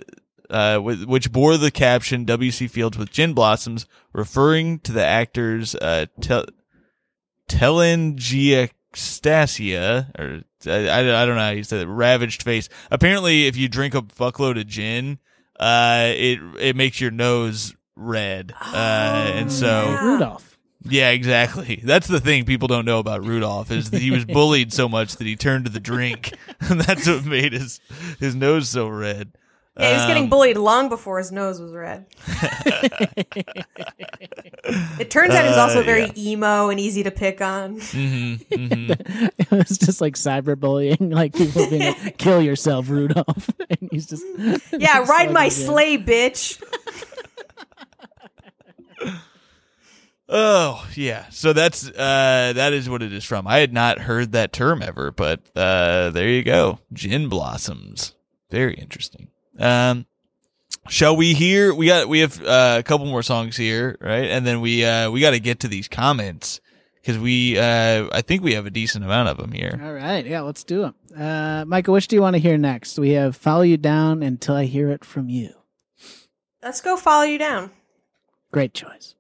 uh, which bore the caption W.C. Fields with gin blossoms, referring to the actor's, uh, tel- telangiectasia, or I, I, I don't know how you said it, ravaged face. Apparently, if you drink a fuckload of gin, uh, it, it makes your nose red. Uh, and so, yeah. Rudolph. yeah, exactly. That's the thing people don't know about Rudolph is that he was bullied so much that he turned to the drink, and that's what made his his nose so red. Yeah, he was getting Um, bullied long before his nose was red. it turns out he was also Uh, very yeah. emo and easy to pick on. mhm, mhm. it was just like cyberbullying, like people being like, "Kill yourself, Rudolph," and he's just Yeah, ride my slugging it. sleigh, bitch. Oh yeah, so that's uh that is what it is from. I had not heard that term ever, but uh there you go, gin blossoms. Very interesting. Um, shall we hear? We got we have uh, a couple more songs here, right? And then we uh we got to get to these comments because we uh I think we have a decent amount of them here. All right, yeah, let's do them. Uh, Michael, which do you want to hear next? We have "Follow You Down" until I hear it from you. Let's go follow you down. Great choice.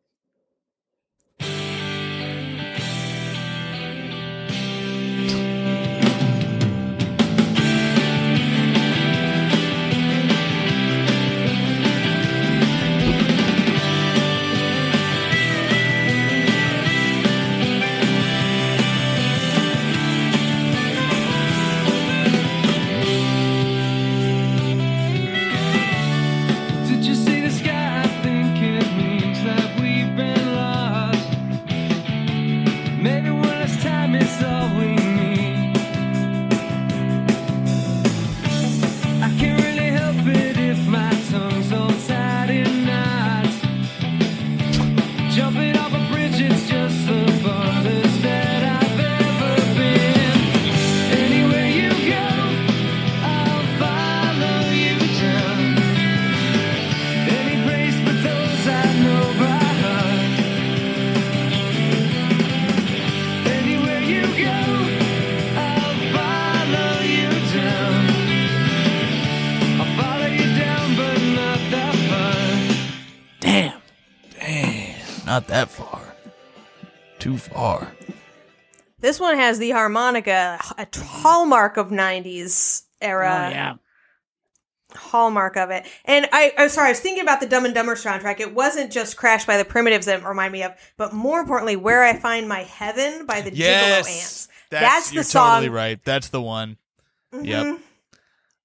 Too far. This one has the harmonica, a hallmark of 90s era. oh yeah. hallmark of it. And I, I'm sorry, I was thinking about the Dumb and Dumber soundtrack. It wasn't just Crash by the Primitives that it reminded me of, but more importantly, Where I Find My Heaven by the Gigolo Aunts. That's the you're song. Totally right. That's the one. Yep. Mhm.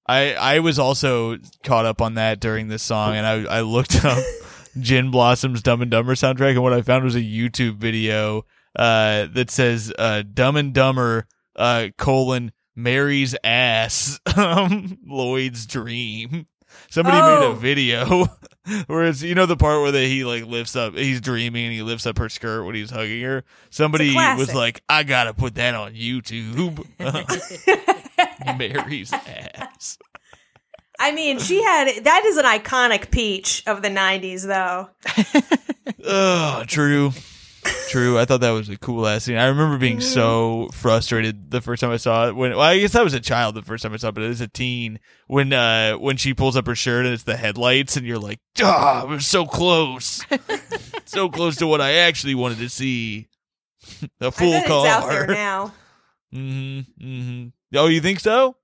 I I was also caught up on that during this song, and I I looked up Gin Blossom's Dumb and Dumber soundtrack, and what I found was a YouTube video uh, that says uh, "Dumb and Dumber uh, colon Mary's ass um, Lloyd's dream." Somebody made Oh. a video where it's you know the part where they, he like lifts up, he's dreaming and he lifts up her skirt when he's hugging her. Somebody was like, "I gotta put that on YouTube." Mary's ass. I mean, she had that is an iconic peach of the 90s, though. Oh, true. True. I thought that was a cool ass scene. I remember being so frustrated the first time I saw it. When well, I guess I was a child the first time I saw it, but as a teen, when uh when she pulls up her shirt and it's the headlights, and you're like, "Ah, we're so close, so close to what I actually wanted to see." A full car. it's out there now. Mm-hmm. Mm-hmm. Oh, you think so?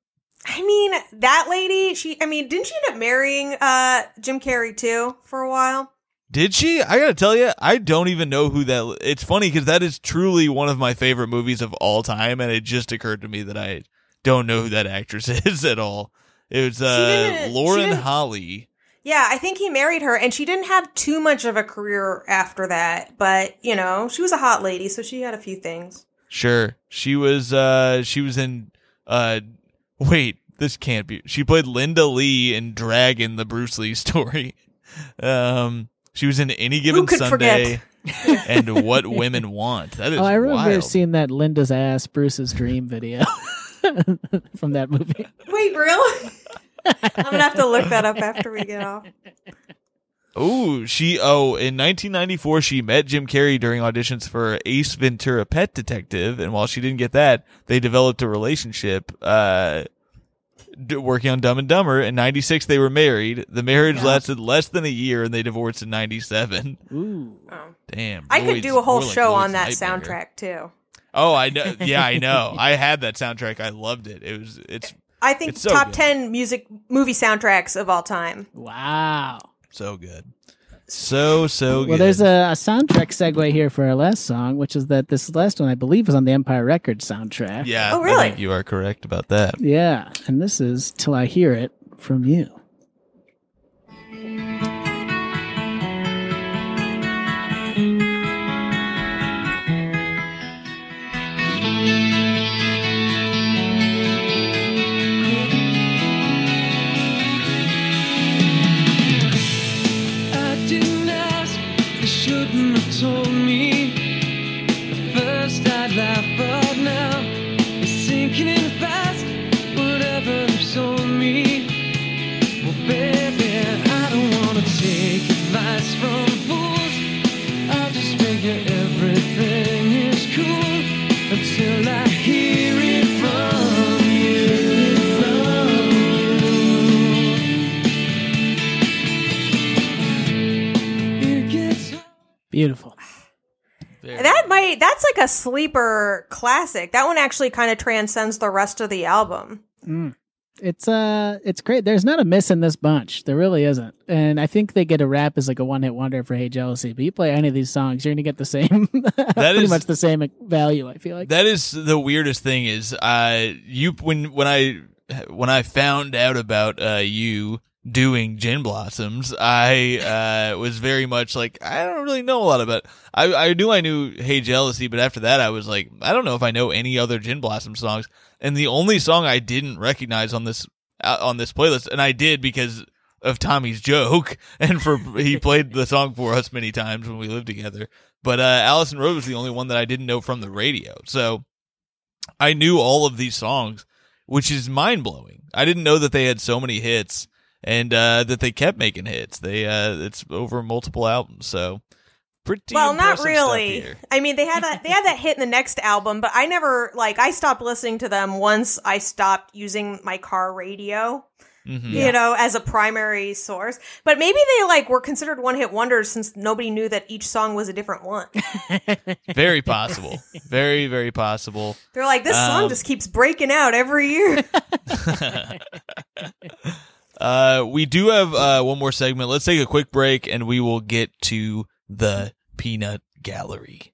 I mean, that lady, she, I mean, didn't she end up marrying uh, Jim Carrey too for a while? Did she? I gotta tell you, I don't even know who that. It's funny because that is truly one of my favorite movies of all time, and it just occurred to me that I don't know who that actress is at all. It was uh, Lauren Holly. Yeah, I think he married her, and she didn't have too much of a career after that. But you know, she was a hot lady, so she had a few things. Sure, she was. uh She was in uh Wait, this can't be. She played Linda Lee in Dragon, the Bruce Lee story. Um, she was in Any Given could Sunday and What Women Want. That is Oh, I remember wild. seeing that Linda's ass, Bruce's dream video from that movie. Wait, really? I'm gonna have to look that up after we get off. Oh, she oh in 1994 she met Jim Carrey during auditions for Ace Ventura: Pet Detective, and while she didn't get that, they developed a relationship. Uh, d- working on Dumb and Dumber. In '96 they were married. The marriage lasted less than a year, and they divorced in '97. Ooh. Oh. Damn, I could do a whole like show Lloyd's on that Nightmare. soundtrack too. Oh, I know. Yeah, I know. I had that soundtrack. I loved it. It was. It's I think It's so top good. ten music movie soundtracks of all time. Wow. so good. So so good. Well, there's a, a soundtrack segue here for our last song, which is that this last one, I believe, was on the Empire Records soundtrack. yeah. Oh, I really? think you are correct about that. Yeah. And this is Till I Hear It From You. A sleeper classic. That one actually kind of transcends the rest of the album. It's uh it's great. There's not a miss in this bunch. There really isn't. And I think they get a rap as like a one hit wonder for Hey Jealousy. But you play any of these songs, you're gonna get the same pretty is- much the same value, I feel like. That is the weirdest thing is uh you when when I when I found out about uh you doing gin blossoms, I uh was very much like I don't really know a lot about I I knew I knew Hey Jealousy, but after that I was like I don't know if I know any other gin blossom songs. And the only song I didn't recognize on this uh, on this playlist and I did because of Tommy's joke and for he played the song for us many times when we lived together. But uh Allison Rose was the only one that I didn't know from the radio. So I knew all of these songs, which is mind blowing. I didn't know that they had so many hits and uh, that they kept making hits. They uh, it's over multiple albums, so pretty. well, not impressive stuff really. here. I mean, they had that they had that hit in the next album, but I never like I stopped listening to them once I stopped using my car radio. Mhm. You know, as a primary source. But maybe they like were considered one hit wonders since nobody knew that each song was a different one. Very possible. very very possible. They're like, this song Um, just keeps breaking out every year. Uh, we do have uh, one more segment. Let's take a quick break and we will get to the peanut gallery.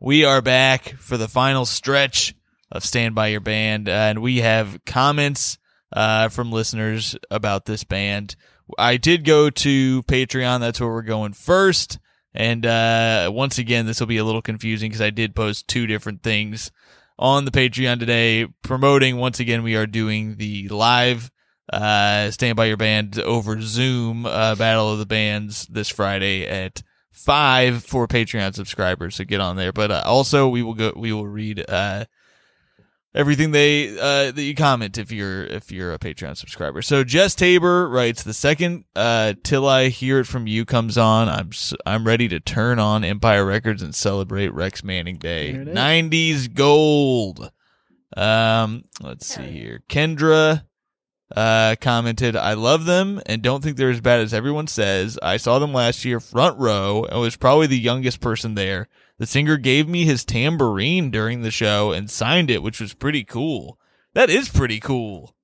We are back for the final stretch of Stand By Your Band, and we have comments uh, from listeners about this band. I did go to Patreon. That's where we're going first. And uh, once again, this will be a little confusing because I did post two different things on the Patreon today, promoting once again we are doing the live uh, Stand by Your Band over Zoom uh, Battle of the Bands this Friday at five for Patreon subscribers. So get on there. But uh, also we will go. We will read uh, everything they uh, that you comment if you're if you're a Patreon subscriber. So Jess Tabor writes the second uh, till I hear it from you comes on. I'm I'm ready to turn on Empire Records and celebrate Rex Manning Day. There it is. 90s gold. Um, let's see here. Kendra uh, commented, I love them and don't think they're as bad as everyone says. I saw them last year front row and was probably the youngest person there. The singer gave me his tambourine during the show and signed it, which was pretty cool. That is pretty cool.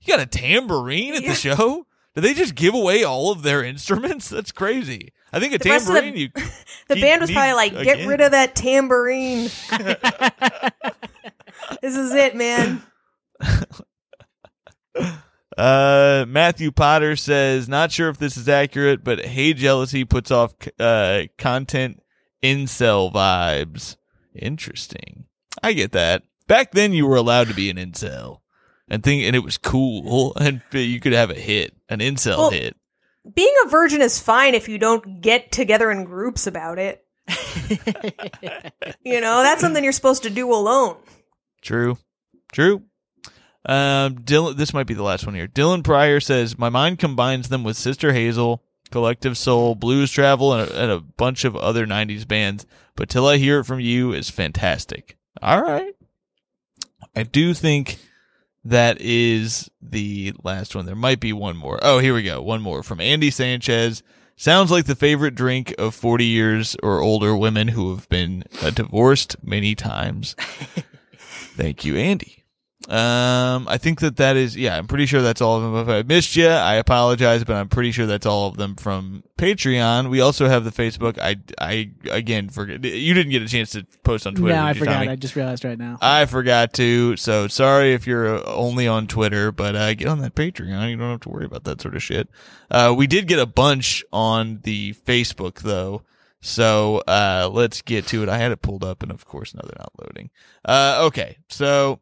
You got a tambourine at Yeah. the show? Did they just give away all of their instruments? That's crazy. I think a The of the- tambourine you The band was probably like, get again." rid of that tambourine. this is it, man. Uh, Matthew Potter says, not sure if this is accurate, but Hey Jealousy puts off uh, content incel vibes. Interesting. I get that. Back then, you were allowed to be an incel. and think and it was cool and you could have a hit, an incel Well- hit. Being a virgin is fine if you don't get together in groups about it. You know, that's something you're supposed to do alone. True. True. Um, Dylan, this might be the last one here. Dylan Pryor says, My mind combines them with Sister Hazel, Collective Soul, Blues Travel, and a, and a bunch of other 90s bands. But Till I Hear It From You is fantastic. All right. I do think that is the last one. There might be one more. Oh, here we go. One more from Andy Sanchez. Sounds like the favorite drink of 40 years or older women who have been uh, divorced many times. Thank you, Andy. Um, I think that that is, yeah, I'm pretty sure that's all of them. If I missed you, I apologize, but I'm pretty sure that's all of them from Patreon. We also have the Facebook. I, I, again, forget, you didn't get a chance to post on Twitter. no, I forgot. Tommy? I just realized right now. I forgot to, so sorry if you're uh, only on Twitter, but uh, get on that Patreon. You don't have to worry about that sort of shit. Uh, we did get a bunch on the Facebook though, so uh, let's get to it. I had it pulled up, and of course now they're not loading. Uh, okay, so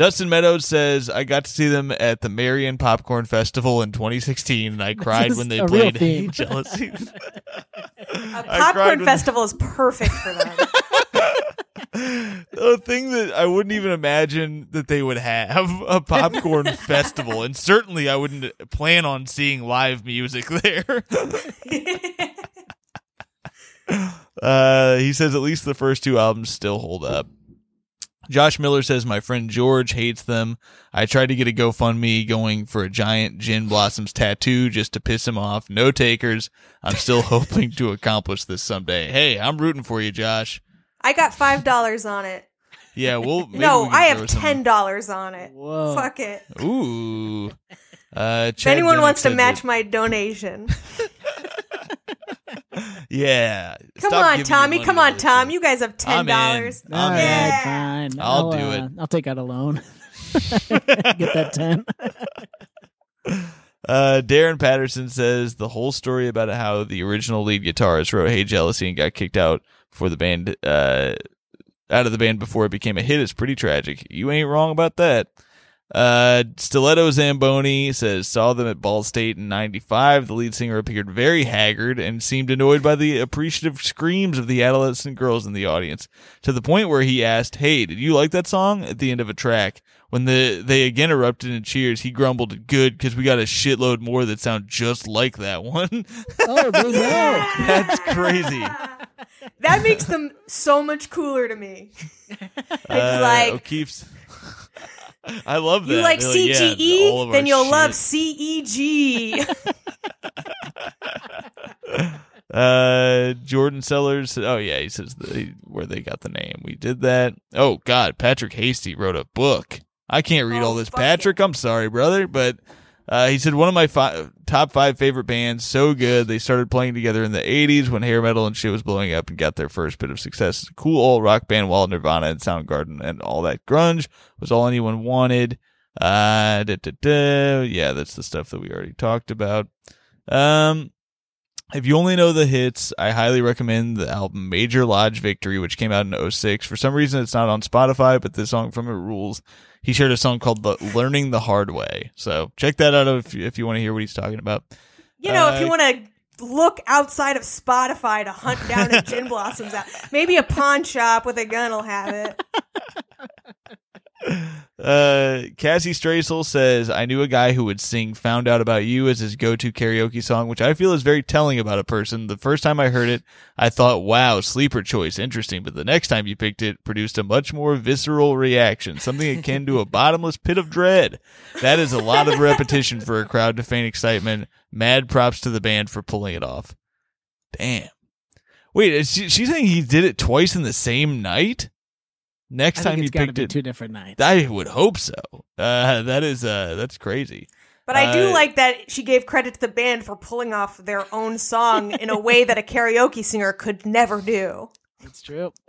Dustin Meadows says I got to see them at the Marion Popcorn Festival in 2016, and I cried when they played theme. Hate Jealousy. A I cried popcorn when- festival is perfect for them. a thing that I wouldn't even imagine that they would have a popcorn festival, and certainly I wouldn't plan on seeing live music there. uh, he says at least the first two albums still hold up. Josh Miller says my friend George hates them. I tried to get a GoFundMe going for a giant gin blossoms tattoo just to piss him off. No takers. I'm still hoping to accomplish this someday. Hey, I'm rooting for you, Josh. I got five dollars on it. Yeah, well, maybe no, we I have ten dollars on it. Whoa. Fuck it. Ooh. Uh, If anyone Dunick wants to match that- my donation, yeah. come Stop on, Tommy. Come on, Tom. You guys have I'm ten in. dollars. I'm right, in. Yeah. fine. I'll do uh, it. I'll take out a loan. Get that ten. Uh, Darren Patterson says the whole story about how the original lead guitarist wrote "Hey Jealousy" and got kicked out for the band, uh, out of the band before it became a hit is pretty tragic. You ain't wrong about that. Uh, Stiletto Zamboni says saw them at Ball State in '95. The lead singer appeared very haggard and seemed annoyed by the appreciative screams of the adolescent girls in the audience, to the point where he asked, "Hey, did you like that song?" At the end of a track, when the they again erupted in cheers, he grumbled, "Good, because we got a shitload more that sound just like that one." Oh no! That's crazy. That makes them so much cooler to me. It's Uh, like O'Keefe's. I love that. you like They're yeah, CTE, all then you'll shit. love CEG. Uh, Jordan Sellers. Oh yeah, he says the, where they got the name. We did that. Oh God, Patrick Hasty wrote a book. I can't read Oh, all this, Patrick. I'm sorry, brother, but uh, he said one of my fi- top five favorite bands. So good, they started playing together in the '80s when hair metal and shit was blowing up, and got their first bit of success. Cool old rock band while Nirvana and Soundgarden and all that grunge was all anyone wanted. Uh, da, da, da. yeah, that's the stuff that we already talked about. Um, if you only know the hits, I highly recommend the album Major Lodge Victory, which came out in 06. For some reason, it's not on Spotify, but this song from it rules. He shared a song called the Learning the Hard Way. So check that out if, if you want to hear what he's talking about. You know, if Uh, you want to look outside of Spotify to hunt down a gin blossoms out, maybe a pawn shop with a gun will have it. Uh, Cassie Straisel says, I knew a guy who would sing Found Out About You as his go-to karaoke song, which I feel is very telling about a person. The first time I heard it, I thought, wow, sleeper choice, interesting. But the next time you picked it, produced a much more visceral reaction, something akin to a bottomless pit of dread. That is a lot of repetition for a crowd to feign excitement. Mad props to the band for pulling it off. Damn. Wait, she, she's saying he did it twice in the same night? Next I time think you it's got to picked be it, two different nights. I would hope so. Uh, that is uh, that's crazy. But I do Uh, like that she gave credit to the band for pulling off their own song in a way that a karaoke singer could never do. That's true.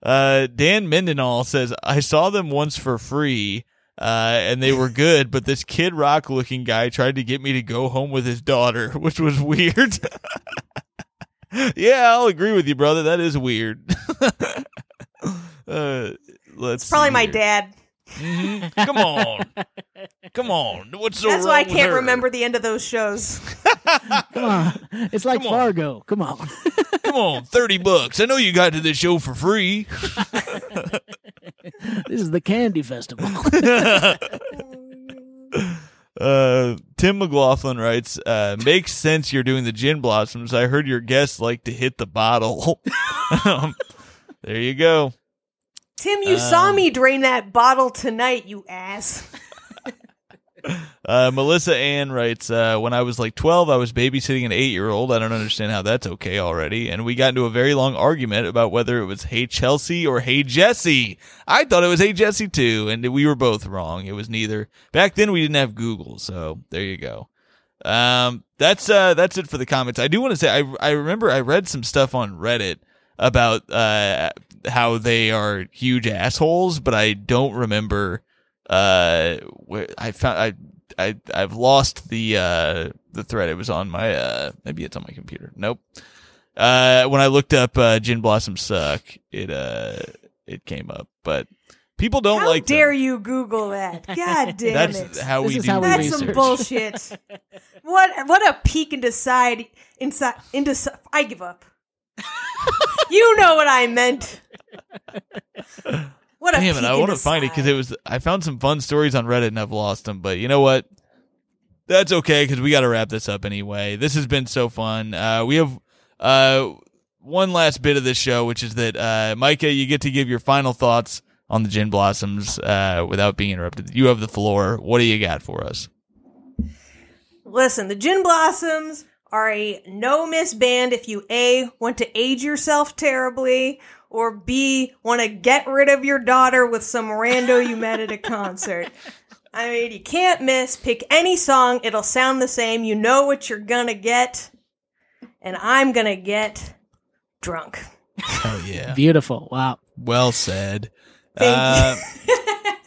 Uh, Dan Mendenhall says I saw them once for free. Uh, and they were good, but this Kid Rock looking guy tried to get me to go home with his daughter, which was weird. yeah, I'll agree with you, brother. That is weird. Uh, let's It's probably see my here. dad. Come on, come on. What's so That's wrong why I with can't her? remember the end of those shows. Come on. It's like Come on. Fargo. Come on. Come on, thirty bucks. I know you got to this show for free. this is the Candy Festival. Uh, Tim McLaughlin writes, uh, makes sense you're doing the gin blossoms. I heard your guests like to hit the bottle. um, there you go. Tim, you Um, saw me drain that bottle tonight, you ass. Uh, Melissa Ann writes, uh, when I was like 12, I was babysitting an eight year old. I don't understand how that's okay already. And we got into a very long argument about whether it was Hey Chelsea or Hey Jesse. I thought it was Hey Jesse too. And we were both wrong. It was neither. Back then we didn't have Google. So there you go. Um, that's, uh, that's it for the comments. I do want to say, I, I remember I read some stuff on Reddit about, uh, how they are huge assholes, but I don't remember, uh where I found I I I've lost the uh the thread. It was on my uh maybe it's on my computer. Nope. Uh when I looked up uh Gin Blossom Suck, it uh it came up. But people don't How like them. dare you Google that? God damn That's it. how This we is do how we That's research. some bullshit. what what a peek into side inside into I give up. you know what I meant. What a Damn it, I want to find it because it was I found some fun stories on Reddit and I've lost them. But you know what? That's okay because we got to wrap this up anyway. This has been so fun. Uh, we have uh, one last bit of this show, which is that uh, Micah, you get to give your final thoughts on the Gin Blossoms uh, without being interrupted. You have the floor. What do you got for us? Listen, the Gin Blossoms are a no miss band if you A, want to age yourself terribly, or B, want to get rid of your daughter with some rando you met at a concert. I mean, you can't miss. Pick any song, it'll sound the same. You know what you're gonna get. And I'm gonna get drunk. Oh yeah, Beautiful. Wow. well said. Thank Uh,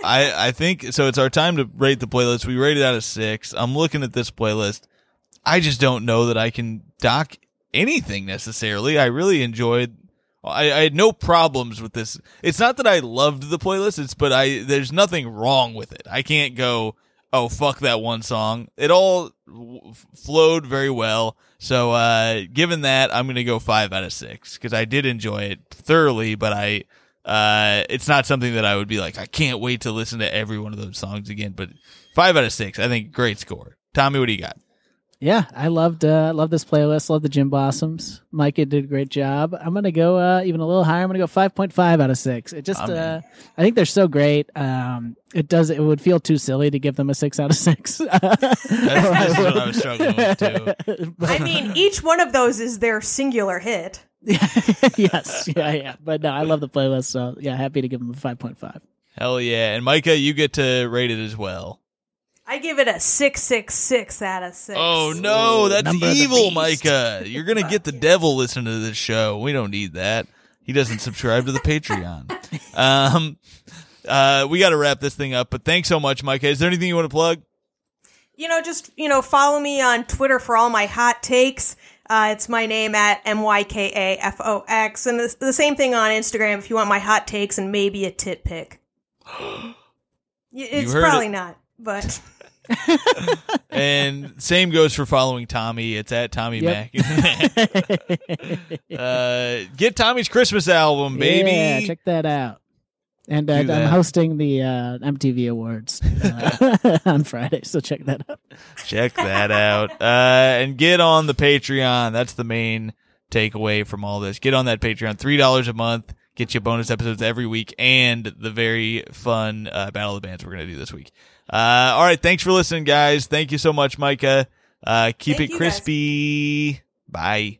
I I think so. It's our time to rate the playlist. We rated out of six. I'm looking at this playlist. I just don't know that I can dock anything necessarily. I really enjoyed. I, I had no problems with this. It's not that I loved the playlist. It's but I there's nothing wrong with it. I can't go. Oh fuck that one song. It all w- flowed very well. So uh given that, I'm gonna go five out of six because I did enjoy it thoroughly. But I uh, it's not something that I would be like, I can't wait to listen to every one of those songs again. But five out of six, I think, great score. Tommy, what do you got? Yeah, I loved uh love this playlist. Love the Gin Blossoms. Micah did a great job. I'm gonna go uh even a little higher. I'm gonna go 5.5 out of six. It just I'm in. uh I think they're so great. Um, it does it would feel too silly to give them a six out of six. That's, that's what I was struggling with too. I mean, each one of those is their singular hit. yes, yeah, yeah. But no, I love the playlist. So yeah, happy to give them a 5.5. Hell yeah! And Micah, you get to rate it as well. I give it a 666 out of 6. Oh no, that's number of the evil, beast. Micah. You're gonna get the devil listening to this show. We don't need that. He doesn't subscribe to the Patreon. Um, uh, we got to wrap this thing up. But thanks so much, Micah. Is there anything you want to plug? You know, just, you know, follow me on Twitter for all my hot takes. Uh, it's my name at M-Y-K-A-F-O-X. And it's the same thing on Instagram if you want my hot takes and maybe a tit pic. It's probably it. not, but And same goes for following Tommy. It's at Tommy Yep. Mac. uh, get Tommy's Christmas album, baby. Yeah, check that out. And uh, I'm hosting the uh, MTV Awards uh, on Friday, so check that out. Check that out. Uh, and get on the Patreon. That's the main takeaway from all this. Get on that Patreon. $3 a month. Get you bonus episodes every week and the very fun uh, Battle of the Bands we're going to do this week. Uh, all right. Thanks for listening, guys. Thank you so much, Micah. Uh, keep Thank it you, guys. crispy. Bye.